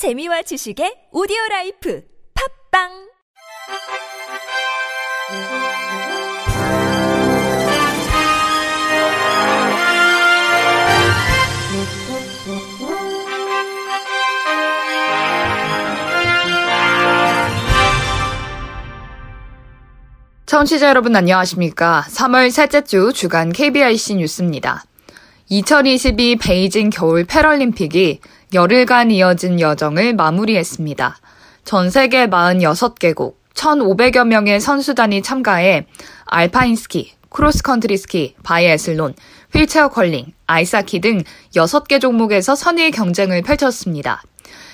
재미와 지식의 오디오 라이프 팝빵 청취자 여러분 안녕하십니까. 3월 셋째 주 주간 KBIC 뉴스입니다. 2022 베이징 겨울 패럴림픽이 열흘간 이어진 여정을 마무리했습니다. 전 세계 46개국 1,500여 명의 선수단이 참가해 알파인 스키, 크로스컨트리 스키, 바이애슬론, 휠체어 컬링, 아이스하키 등 6개 종목에서 선의 경쟁을 펼쳤습니다.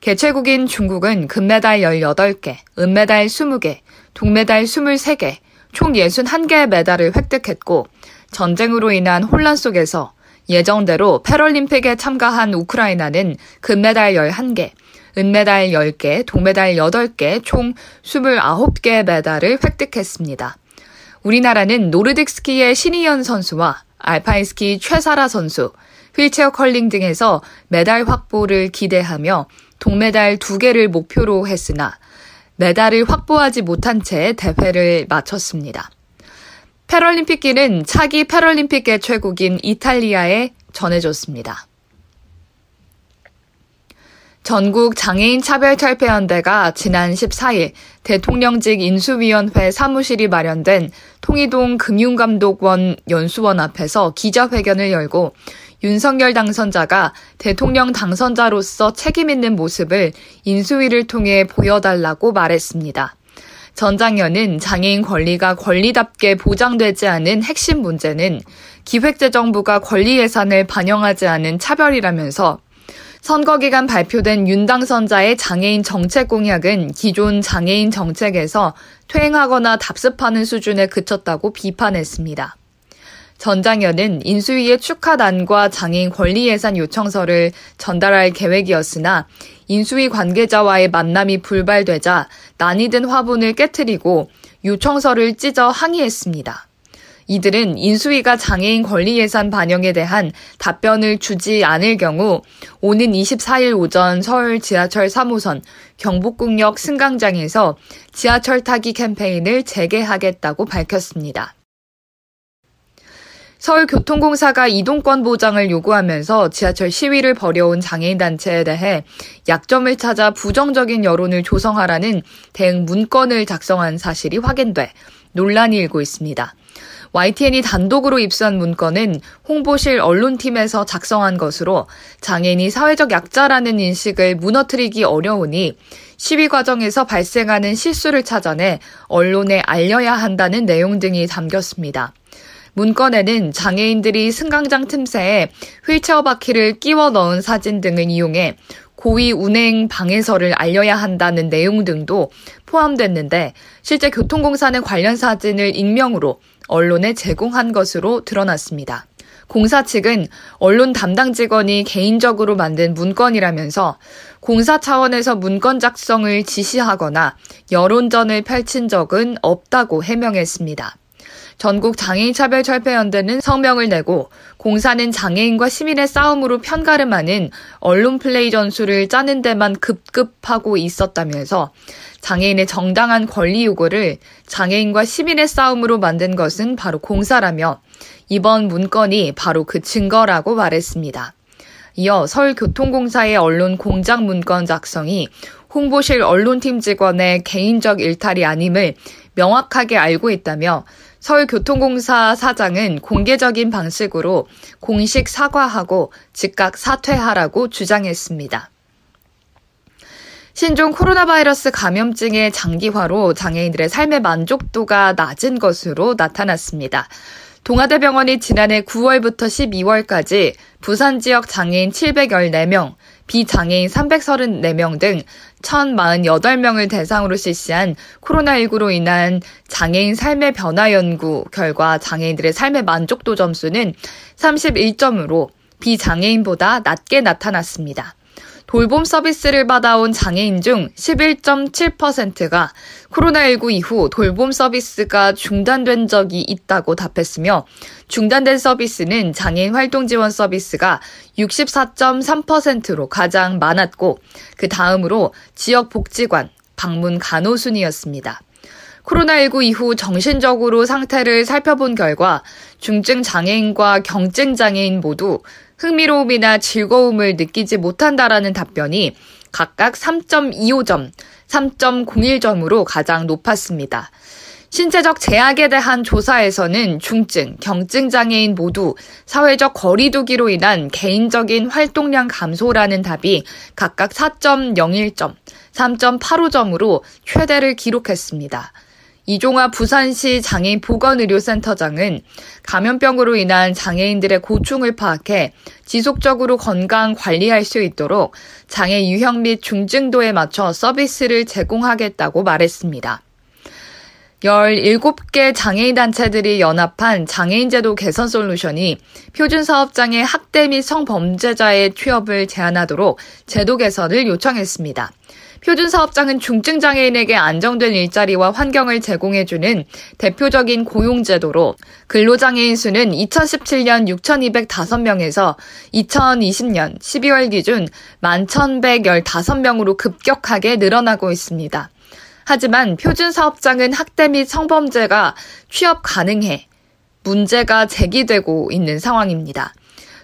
개최국인 중국은 금메달 18개, 은메달 20개, 동메달 23개, 총 61개의 메달을 획득했고 전쟁으로 인한 혼란 속에서 예정대로 패럴림픽에 참가한 우크라이나는 금메달 11개, 은메달 10개, 동메달 8개, 총 29개의 메달을 획득했습니다. 우리나라는 노르딕 스키의 신의현 선수와 알파인 스키 최사라 선수, 휠체어 컬링 등에서 메달 확보를 기대하며 동메달 2개를 목표로 했으나 메달을 확보하지 못한 채 대회를 마쳤습니다. 패럴림픽기는 차기 패럴림픽 개최국인 이탈리아에 전해졌습니다. 전국 장애인 차별 철폐연대가 지난 14일 대통령직 인수위원회 사무실이 마련된 통이동 금융감독원 연수원 앞에서 기자회견을 열고 윤석열 당선자가 대통령 당선자로서 책임있는 모습을 인수위를 통해 보여달라고 말했습니다. 전 장현은 장애인 권리가 권리답게 보장되지 않은 핵심 문제는 기획재정부가 권리 예산을 반영하지 않은 차별이라면서 선거 기간 발표된 윤 당선자의 장애인 정책 공약은 기존 장애인 정책에서 퇴행하거나 답습하는 수준에 그쳤다고 비판했습니다. 전장현은 인수위의 축하단과 장애인 권리 예산 요청서를 전달할 계획이었으나 인수위 관계자와의 만남이 불발되자 난이든 화분을 깨뜨리고 요청서를 찢어 항의했습니다. 이들은 인수위가 장애인 권리 예산 반영에 대한 답변을 주지 않을 경우 오는 24일 오전 서울 지하철 3호선 경복궁역 승강장에서 지하철 타기 캠페인을 재개하겠다고 밝혔습니다. 서울교통공사가 이동권 보장을 요구하면서 지하철 시위를 벌여온 장애인단체에 대해 약점을 찾아 부정적인 여론을 조성하라는 대응 문건을 작성한 사실이 확인돼 논란이 일고 있습니다. YTN이 단독으로 입수한 문건은 홍보실 언론팀에서 작성한 것으로 장애인이 사회적 약자라는 인식을 무너뜨리기 어려우니 시위 과정에서 발생하는 실수를 찾아내 언론에 알려야 한다는 내용 등이 담겼습니다. 문건에는 장애인들이 승강장 틈새에 휠체어 바퀴를 끼워 넣은 사진 등을 이용해 고위 운행 방해서를 알려야 한다는 내용 등도 포함됐는데 실제 교통공사는 관련 사진을 익명으로 언론에 제공한 것으로 드러났습니다. 공사 측은 언론 담당 직원이 개인적으로 만든 문건이라면서 공사 차원에서 문건 작성을 지시하거나 여론전을 펼친 적은 없다고 해명했습니다. 전국 장애인 차별 철폐 연대는 성명을 내고 공사는 장애인과 시민의 싸움으로 편가름하는 언론 플레이 전술을 짜는 데만 급급하고 있었다면서 장애인의 정당한 권리 요구를 장애인과 시민의 싸움으로 만든 것은 바로 공사라며 이번 문건이 바로 그 증거라고 말했습니다. 이어 서울교통공사의 언론 공작 문건 작성이 홍보실 언론팀 직원의 개인적 일탈이 아님을 명확하게 알고 있다며 서울교통공사 사장은 공개적인 방식으로 공식 사과하고 즉각 사퇴하라고 주장했습니다. 신종 코로나 바이러스 감염증의 장기화로 장애인들의 삶의 만족도가 낮은 것으로 나타났습니다. 동아대병원이 지난해 9월부터 12월까지 부산 지역 장애인 714명, 비장애인 334명 등 1,048명을 대상으로 실시한 코로나19로 인한 장애인 삶의 변화 연구 결과 장애인들의 삶의 만족도 점수는 31점으로 비장애인보다 낮게 나타났습니다. 돌봄 서비스를 받아온 장애인 중 11.7%가 코로나19 이후 돌봄 서비스가 중단된 적이 있다고 답했으며 중단된 서비스는 장애인 활동 지원 서비스가 64.3%로 가장 많았고 그 다음으로 지역 복지관, 방문 간호 순이었습니다. 코로나19 이후 정신적으로 상태를 살펴본 결과 중증 장애인과 경증 장애인 모두 흥미로움이나 즐거움을 느끼지 못한다라는 답변이 각각 3.25점, 3.01점으로 가장 높았습니다. 신체적 제약에 대한 조사에서는 중증, 경증 장애인 모두 사회적 거리두기로 인한 개인적인 활동량 감소라는 답이 각각 4.01점, 3.85점으로 최대를 기록했습니다. 이종화 부산시 장애인 보건의료센터장은 감염병으로 인한 장애인들의 고충을 파악해 지속적으로 건강 관리할 수 있도록 장애 유형 및 중증도에 맞춰 서비스를 제공하겠다고 말했습니다. 17개 장애인 단체들이 연합한 장애인제도 개선 솔루션이 표준 사업장의 학대 및 성범죄자의 취업을 제한하도록 제도 개선을 요청했습니다. 표준 사업장은 중증 장애인에게 안정된 일자리와 환경을 제공해주는 대표적인 고용제도로 근로장애인 수는 2017년 6,205명에서 2020년 12월 기준 11,115명으로 급격하게 늘어나고 있습니다. 하지만 표준 사업장은 학대 및 성범죄가 취업 가능해 문제가 제기되고 있는 상황입니다.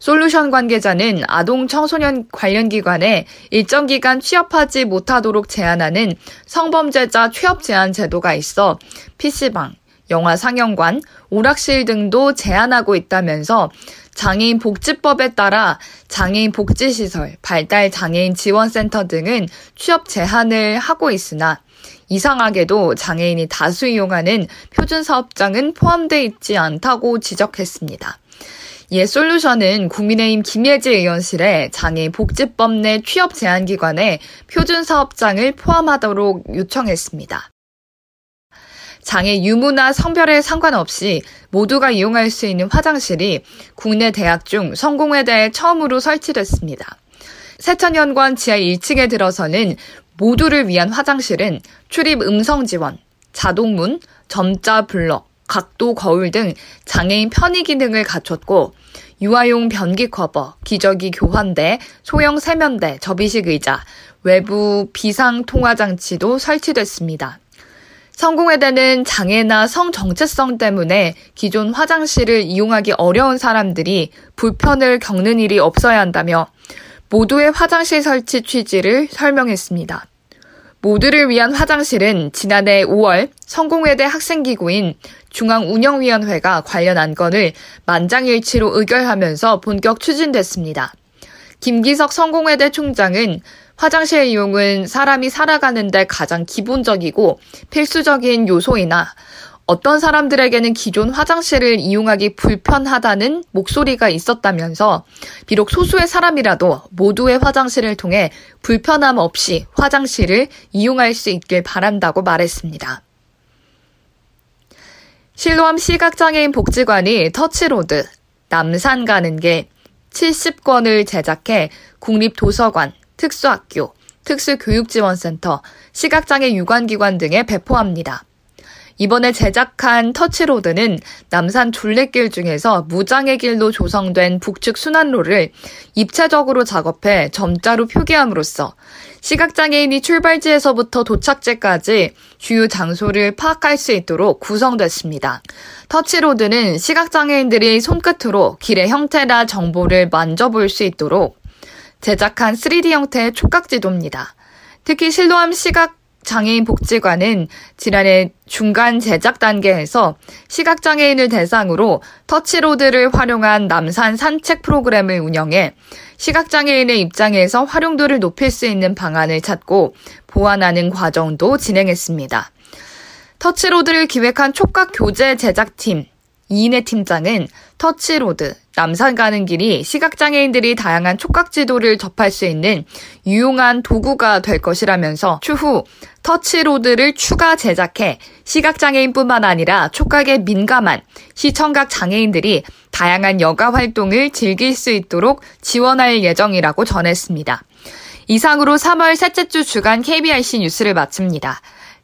솔루션 관계자는 아동 청소년 관련 기관에 일정 기간 취업하지 못하도록 제한하는 성범죄자 취업 제한 제도가 있어 PC방, 영화 상영관, 오락실 등도 제한하고 있다면서 장애인 복지법에 따라 장애인 복지시설, 발달 장애인 지원센터 등은 취업 제한을 하고 있으나 이상하게도 장애인이 다수 이용하는 표준 사업장은 포함되어 있지 않다고 지적했습니다. 예 솔루션은 국민의힘 김예지 의원실에 장애인 복지법 내 취업 제한 기관에 표준 사업장을 포함하도록 요청했습니다. 장애 유무나 성별에 상관없이 모두가 이용할 수 있는 화장실이 국내 대학 중 성공회대에 처음으로 설치됐습니다. 세천연관 지하 1층에 들어서는 모두를 위한 화장실은 출입 음성 지원, 자동문, 점자 블럭, 각도 거울 등 장애인 편의 기능을 갖췄고 유아용 변기 커버, 기저귀 교환대, 소형 세면대, 접이식 의자, 외부 비상 통화 장치도 설치됐습니다. 성공회대는 장애나 성 정체성 때문에 기존 화장실을 이용하기 어려운 사람들이 불편을 겪는 일이 없어야 한다며 모두의 화장실 설치 취지를 설명했습니다. 모두를 위한 화장실은 지난해 5월 성공회대 학생기구인 중앙운영위원회가 관련 안건을 만장일치로 의결하면서 본격 추진됐습니다. 김기석 성공회대 총장은 화장실 이용은 사람이 살아가는데 가장 기본적이고 필수적인 요소이나 어떤 사람들에게는 기존 화장실을 이용하기 불편하다는 목소리가 있었다면서 비록 소수의 사람이라도 모두의 화장실을 통해 불편함 없이 화장실을 이용할 수 있길 바란다고 말했습니다. 실로암 시각장애인 복지관이 터치로드, 남산 가는 길 70권을 제작해 국립도서관, 특수학교, 특수교육지원센터, 시각장애 유관기관 등에 배포합니다. 이번에 제작한 터치로드는 남산 둘레길 중에서 무장의 길로 조성된 북측 순환로를 입체적으로 작업해 점자로 표기함으로써 시각장애인이 출발지에서부터 도착지까지 주요 장소를 파악할 수 있도록 구성됐습니다. 터치로드는 시각장애인들이 손끝으로 길의 형태나 정보를 만져볼 수 있도록 제작한 3D 형태의 촉각 지도입니다. 특히 실로암 시각 장애인 복지관은 지난해 중간 제작 단계에서 시각장애인을 대상으로 터치로드를 활용한 남산 산책 프로그램을 운영해 시각장애인의 입장에서 활용도를 높일 수 있는 방안을 찾고 보완하는 과정도 진행했습니다. 터치로드를 기획한 촉각 교재 제작팀 이인혜 팀장은 터치로드, 남산 가는 길이 시각장애인들이 다양한 촉각 지도를 접할 수 있는 유용한 도구가 될 것이라면서 추후 터치로드를 추가 제작해 시각장애인뿐만 아니라 촉각에 민감한 시청각 장애인들이 다양한 여가 활동을 즐길 수 있도록 지원할 예정이라고 전했습니다. 이상으로 3월 셋째 주 주간 KBRC 뉴스를 마칩니다.